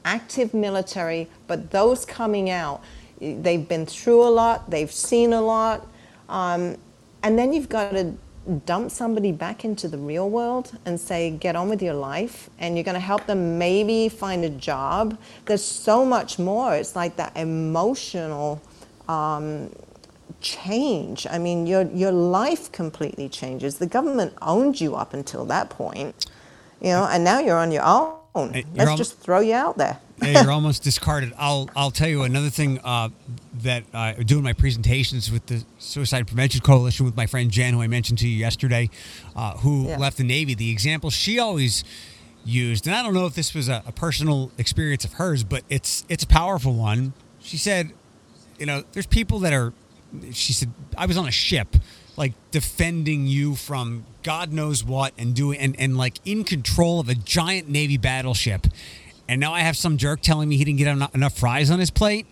active military, but those coming out? They've been through a lot, they've seen a lot, um, and then you've got to dump somebody back into the real world and say, get on with your life, and you're going to help them maybe find a job. There's so much more. It's like that emotional um, change. I mean, your, your life completely changes. The government owned you up until that point, you know, and now you're on your own. Let's al- just throw you out there yeah, you're almost discarded. I'll I'll tell you another thing uh, that I uh, doing my presentations with the Suicide Prevention Coalition with my friend Jen, who I mentioned to you yesterday, uh, who yeah. left the Navy. The example she always used, and I don't know if this was a, a personal experience of hers, but it's it's a powerful one. She said, you know, there's people that are. She said, I was on a ship, like defending you from God knows what, and doing and and like in control of a giant Navy battleship and now I have some jerk telling me he didn't get enough, enough fries on his plate.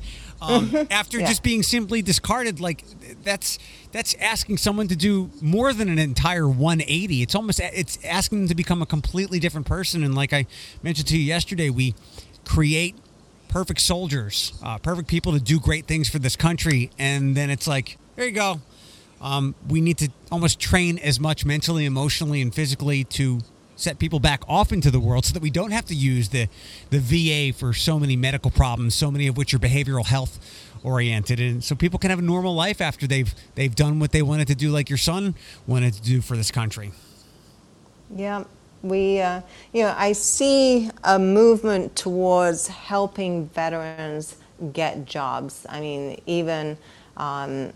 um, after yeah. just being simply discarded, like that's that's asking someone to do more than an entire 180. It's almost it's asking them to become a completely different person. And like I mentioned to you yesterday, we create perfect soldiers, uh, perfect people to do great things for this country, and then it's like, there you go. Um, we need to almost train as much mentally, emotionally, and physically to set people back off into the world so that we don't have to use the, the VA for so many medical problems, so many of which are behavioral health oriented and so people can have a normal life after they've they've done what they wanted to do like your son wanted to do for this country. Yeah, we, uh, you know, I see a movement towards helping veterans get jobs. I mean, even um,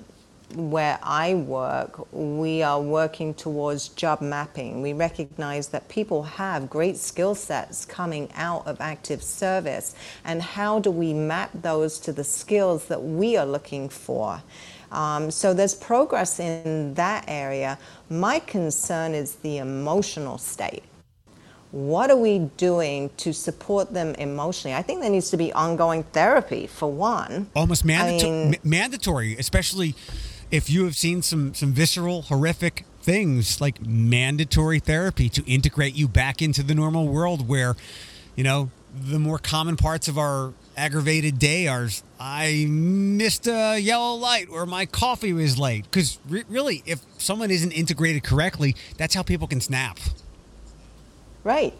where I work, we are working towards job mapping. We recognize that people have great skill sets coming out of active service, and how do we map those to the skills that we are looking for? Um, so there's progress in that area. My concern is the emotional state. What are we doing to support them emotionally? I think there needs to be ongoing therapy for one. Almost mandatory, I mean, mandatory, especially if you have seen some some visceral, horrific things like mandatory therapy to integrate you back into the normal world where, you know, the more common parts of our aggravated day are I missed a yellow light or my coffee was late. Because re- really, if someone isn't integrated correctly, that's how people can snap. Right.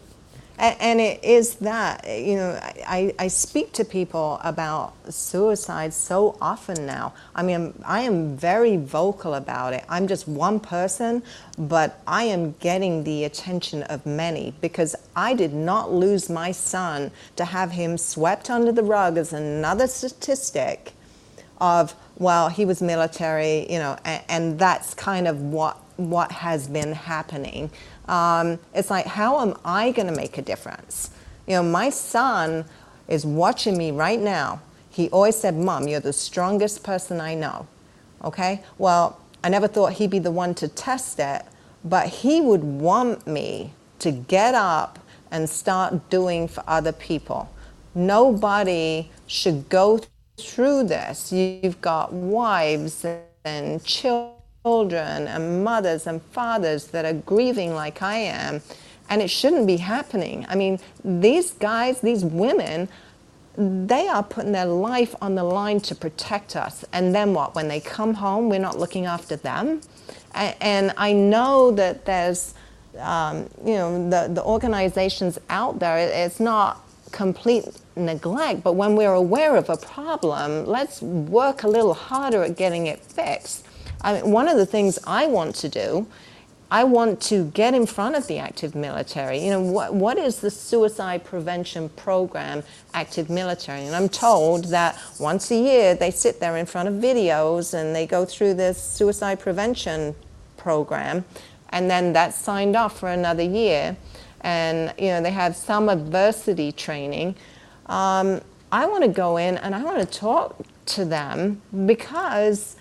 And it is that, you know, I, I speak to people about suicide so often now. I mean, I am very vocal about it. I'm just one person, but I am getting the attention of many because I did not lose my son to have him swept under the rug as another statistic of, well, he was military, you know, and, and that's kind of what, what has been happening. Um, it's like, how am I going to make a difference? You know, my son is watching me right now. He always said, Mom, you're the strongest person I know. Okay? Well, I never thought he'd be the one to test it, but he would want me to get up and start doing for other people. Nobody should go through this. You've got wives and children children and mothers and fathers that are grieving like I am, and it shouldn't be happening. I mean, these guys, these women, they are putting their life on the line to protect us. And then what? When they come home, we're not looking after them. And, I know that there's, um, you know, the, the organizations out there, it's not complete neglect, but when we're aware of a problem, let's work a little harder at getting it fixed. I mean, one of the things I want to do I want to get in front of the active military. You know, what, what is the suicide prevention program, active military? And I'm told that once a year they sit there in front of videos and they go through this suicide prevention program, and then that's signed off for another year. And, you know, they have some adversity training. Um, I want to go in and I want to talk to them because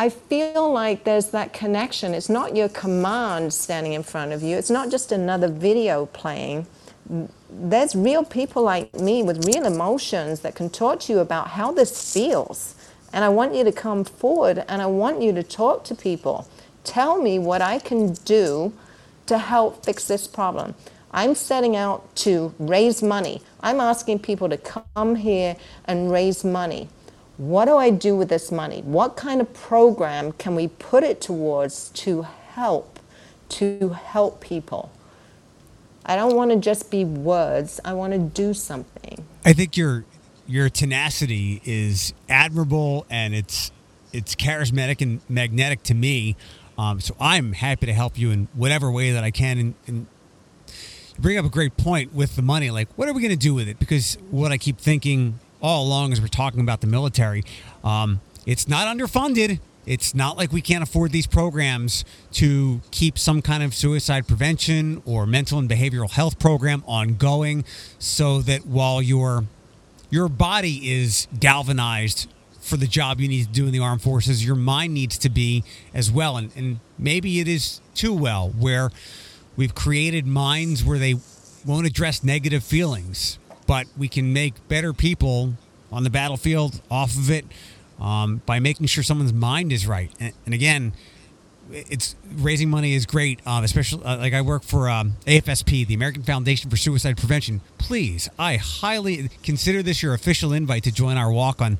I feel like there's that connection. It's not your command standing in front of you, it's not just another video playing. There's real people like me with real emotions that can talk to you about how this feels. And I want you to come forward and I want you to talk to people. Tell me what I can do to help fix this problem. I'm setting out to raise money. I'm asking people to come here and raise money what do I do with this money? What kind of program can we put it towards to help, to help people? I don't want to just be words. I want to do something. I think your your tenacity is admirable and it's it's charismatic and magnetic to me. Um, so I'm happy to help you in whatever way that I can. And, and bring up a great point with the money. Like, what are we going to do with it? Because what I keep thinking all along as we're talking about the military. Um, it's not underfunded. It's not like we can't afford these programs to keep some kind of suicide prevention or mental and behavioral health program ongoing so that while your your body is galvanized for the job you need to do in the armed forces, your mind needs to be as well. And, and maybe it is too well, where we've created minds where they won't address negative feelings but we can make better people on the battlefield off of it um, by making sure someone's mind is right. And, and again, it's raising money is great, uh, especially uh, like I work for um, AFSP, the American Foundation for Suicide Prevention. Please, I highly consider this your official invite to join our walk on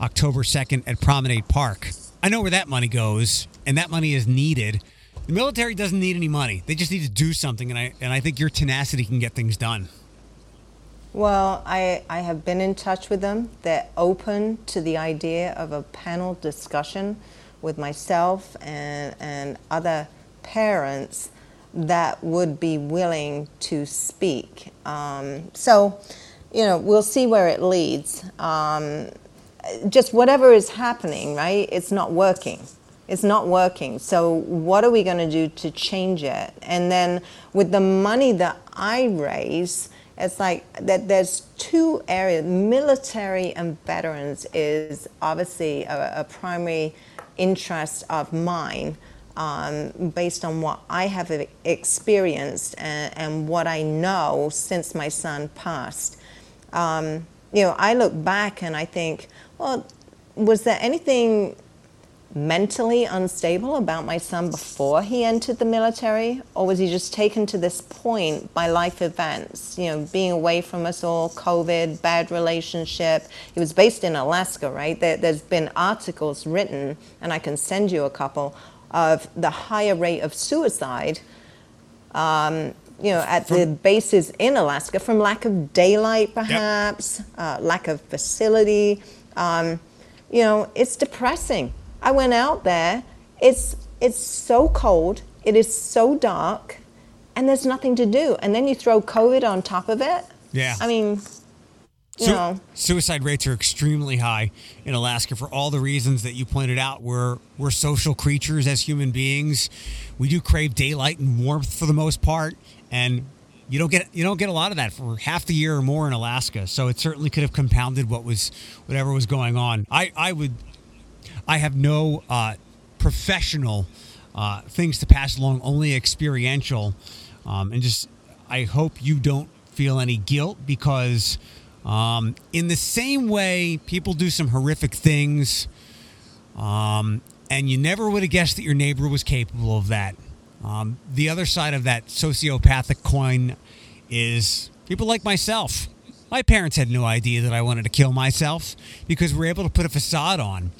October 2nd at Promenade Park. I know where that money goes, and that money is needed. The military doesn't need any money; they just need to do something, and I and I think your tenacity can get things done. Well, I, I have been in touch with them. They're open to the idea of a panel discussion with myself and, and other parents that would be willing to speak. Um, so, you know, we'll see where it leads. Um, just whatever is happening, right? It's not working. It's not working. So, what are we going to do to change it? And then, with the money that I raise, it's like that there's two areas military and veterans is obviously a, a primary interest of mine um, based on what I have experienced and, and, what I know since my son passed. Um, you know, I look back and I think, well, was there anything mentally unstable about my son before he entered the military? Or was he just taken to this point by life events? You know, being away from us all, COVID, bad relationship. He was based in Alaska, right? There, has been articles written, and I can send you a couple, of the higher rate of suicide. Um, you know, at the bases in Alaska from lack of daylight, perhaps, yep. uh, lack of facility. Um, you know, it's depressing I went out there. It's it's so cold. It is so dark, and there's nothing to do. And then you throw COVID on top of it. Yeah. I mean, you Su- know. suicide rates are extremely high in Alaska for all the reasons that you pointed out. We're we're social creatures as human beings. We do crave daylight and warmth for the most part, and you don't get you don't get a lot of that for half the year or more in Alaska. So it certainly could have compounded what was whatever was going on. I I would I have no uh, professional uh, things to pass along, only experiential. Um, and just, I hope you don't feel any guilt because, um, in the same way, people do some horrific things, um, and you never would have guessed that your neighbor was capable of that. Um, the other side of that sociopathic coin is people like myself My parents had no idea that I wanted to kill myself because we're able to put a facade on.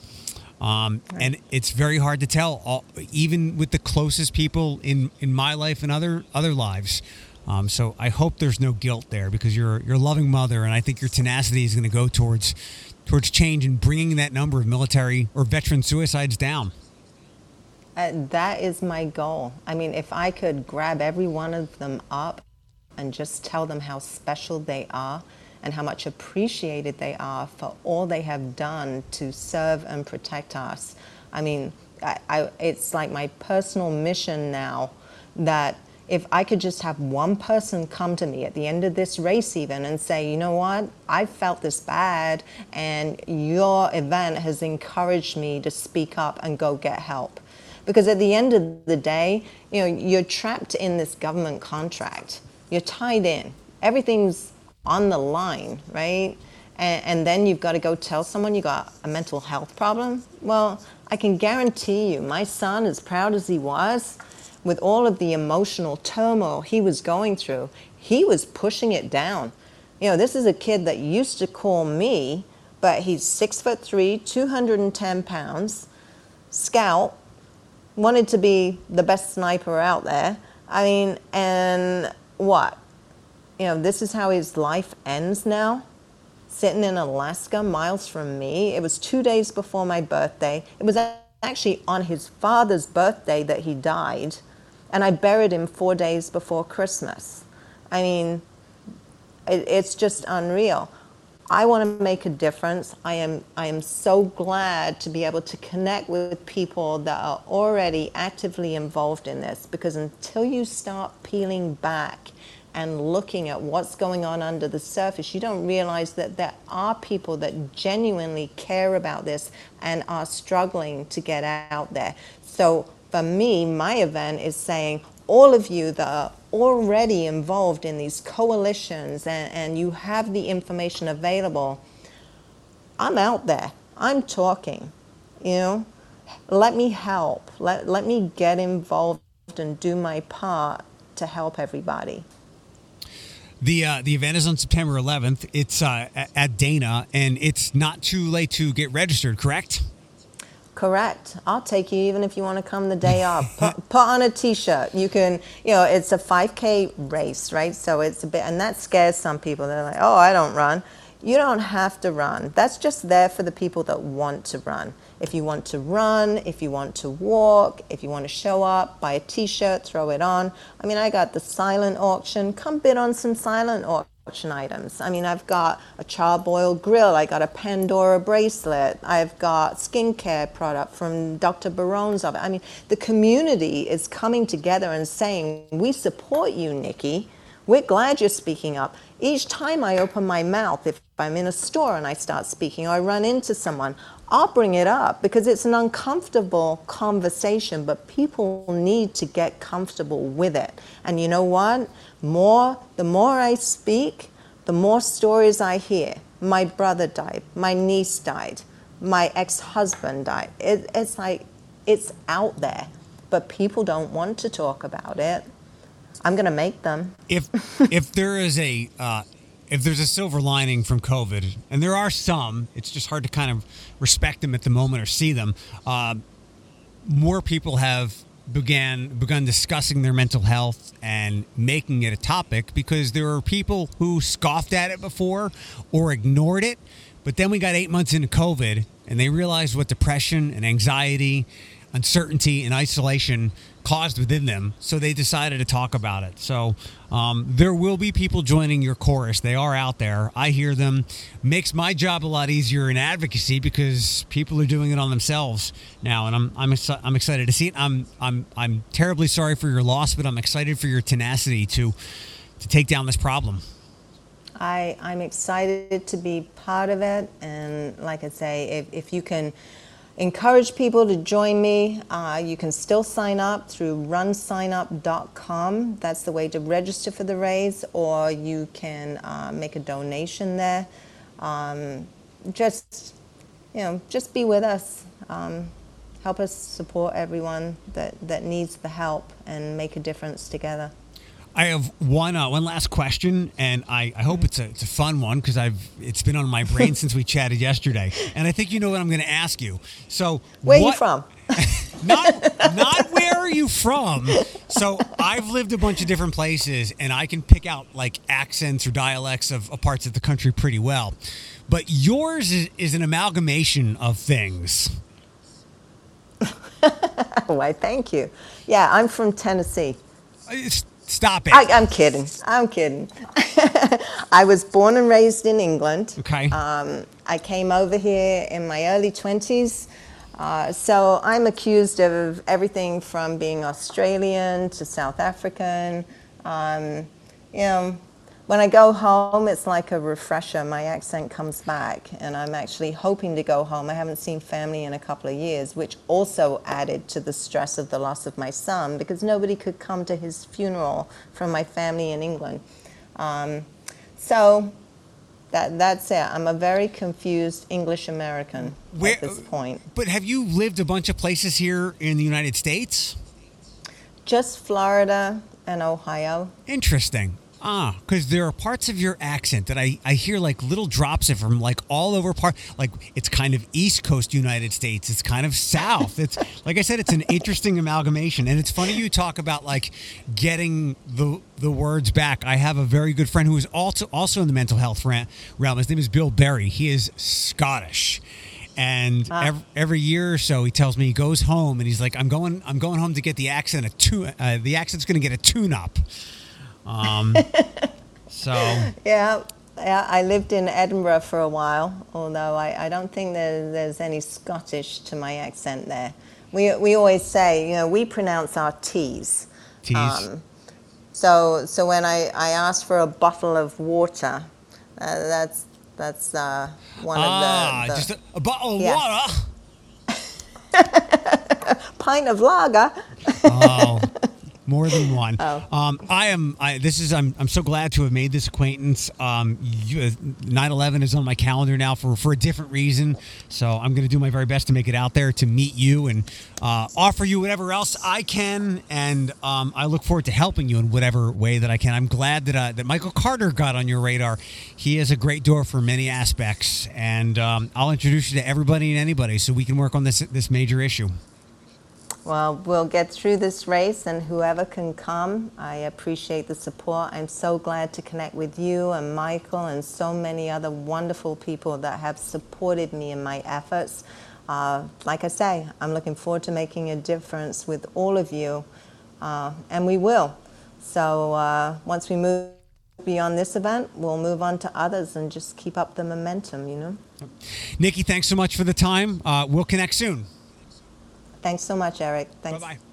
Um, And it's very hard to tell, all, even with the closest people in, in my life and other other lives. Um, so I hope there's no guilt there because you're you're a loving mother, and I think your tenacity is going to go towards towards change and bringing that number of military or veteran suicides down. Uh, that is my goal. I mean, if I could grab every one of them up and just tell them how special they are and how much appreciated they are for all they have done to serve and protect us. I mean, I, I, it's like my personal mission now that if I could just have one person come to me at the end of this race, even and say, you know what, I felt this bad, and your event has encouraged me to speak up and go get help. Because at the end of the day, you know, you're trapped in this government contract. You're tied in. Everything's on the line, right? And, and then you've got to go tell someone you got a mental health problem. Well, I can guarantee you, my son, as proud as he was, with all of the emotional turmoil he was going through, he was pushing it down. You know, this is a kid that used to call me, but he's six foot three, 210 pounds, scout, wanted to be the best sniper out there. I mean, and what? You know, this is how his life ends now. Sitting in Alaska, miles from me. It was two days before my birthday. It was actually on his father's birthday that he died. And I buried him four days before Christmas. I mean, it, it's just unreal. I want to make a difference. I am, I am so glad to be able to connect with people that are already actively involved in this because until you start peeling back and looking at what's going on under the surface, you don't realize that there are people that genuinely care about this and are struggling to get out there. So for me, my event is saying all of you that are already involved in these coalitions and, and you have the information available, I'm out there. I'm talking. You know, let me help. Let, let me get involved and do my part to help everybody. The uh, the event is on September 11th. It's uh, at Dana, and it's not too late to get registered. Correct? Correct. I'll take you even if you want to come the day off. Put, put on a t-shirt. You can, you know, it's a 5K race, right? So it's a bit, and that scares some people. They're like, oh, I don't run. You don't have to run. That's just there for the people that want to run. If you want to run, if you want to walk, if you want to show up, buy a t-shirt, throw it on. I mean, I got the silent auction. Come bid on some silent auction items. I mean, I've got a Char-Broil grill. I got a Pandora bracelet. I've got skincare product from Dr. Barone's of it. I mean, the community is coming together and saying, we support you, Nikki. We're glad you're speaking up. Each time I open my mouth, if I'm in a store and I start speaking or I run into someone, I'll bring it up because it's an uncomfortable conversation, but people need to get comfortable with it. And you know what? More, the more I speak, the more stories I hear. My brother died, my niece died, my ex-husband died. It, it's like it's out there, but people don't want to talk about it. I'm going to make them. If if there is a uh, if there's a silver lining from COVID, and there are some, it's just hard to kind of respect them at the moment or see them. Uh, more people have began begun discussing their mental health and making it a topic because there are people who scoffed at it before or ignored it, but then we got eight months into COVID and they realized what depression and anxiety, uncertainty, and isolation caused within them. So they decided to talk about it. So um, there will be people joining your chorus. They are out there. I hear them. Makes my job a lot easier in advocacy because people are doing it on themselves now, and I'm I'm I'm excited to see it. I'm I'm I'm terribly sorry for your loss, but I'm excited for your tenacity to to take down this problem. I, I'm excited to be part of it. And like I say, if, if you can encourage people to join me, uh, you can still sign up through runsignup.com. That's the way to register for the raise, or you can uh, make a donation there. Um, just, you know, just be with us. Um, help us support everyone that, that needs the help and make a difference together. I have one uh, one last question, and I, I hope it's a it's a fun one because I've it's been on my brain since we chatted yesterday, and I think you know what I'm going to ask you. So Where are you from? not not where are you from. So I've lived a bunch of different places, and I can pick out like accents or dialects of, of parts of the country pretty well. But yours is, is an amalgamation of things. Why, thank you. Yeah, I'm from Tennessee. Uh, s- Stop it. I, I'm kidding. I'm kidding. I was born and raised in England. okay. Um, I came over here in my early 20s. Uh, so I'm accused of everything from being Australian to South African. Um, you know, when I go home, it's like a refresher. My accent comes back, and I'm actually hoping to go home. I haven't seen family in a couple of years, which also added to the stress of the loss of my son because nobody could come to his funeral from my family in England. Um, so that, that's it. I'm a very confused English American Where- at this point. but have you lived a bunch of places here in the United States? Just Florida and Ohio. Interesting. Ah, because there are parts of your accent that I, I hear like little drops of from like all over part like it's kind of East Coast United States. It's kind of South. It's like I said, it's an interesting amalgamation, and it's funny you talk about like getting the the words back. I have a very good friend who is also also in the mental health realm. His name is Bill Berry. He is Scottish. And every, every year or so, he tells me he goes home and he's like, "I'm going, I'm going home to get the accent a tune. Uh, the accent's going to get a tune-up." Um, so Yeah, yeah, I lived in Edinburgh for a while, although I, I don't think there, there's any Scottish to my accent there. We, we always say, you know, we pronounce our T's. tease. Um, So, so when I, I ask for a bottle of water, uh, that's, that's uh, one ah, of the, the just a, a bottle of water. pint of lager. Oh, more than one. Oh. Um, I am. I, this is. I'm. I'm so glad to have made this acquaintance. Um, you, 9/11 is on my calendar now for for a different reason. So I'm going to do my very best to make it out there to meet you and uh, offer you whatever else I can. And um, I look forward to helping you in whatever way that I can. I'm glad that uh, that Michael Carter got on your radar. He is a great door for many aspects, and um, I'll introduce you to everybody and anybody so we can work on this this major issue. Well, we'll get through this race, and whoever can come, I appreciate the support. I'm so glad to connect with you and Michael and so many other wonderful people that have supported me in my efforts. Uh, like I say, I'm looking forward to making a difference with all of you, uh, and we will. So uh, once we move beyond this event, we'll move on to others and just keep up the momentum, you know? Nikki, thanks so much for the time. Uh, we'll connect soon. Thanks so much, Eric. Thanks. bye.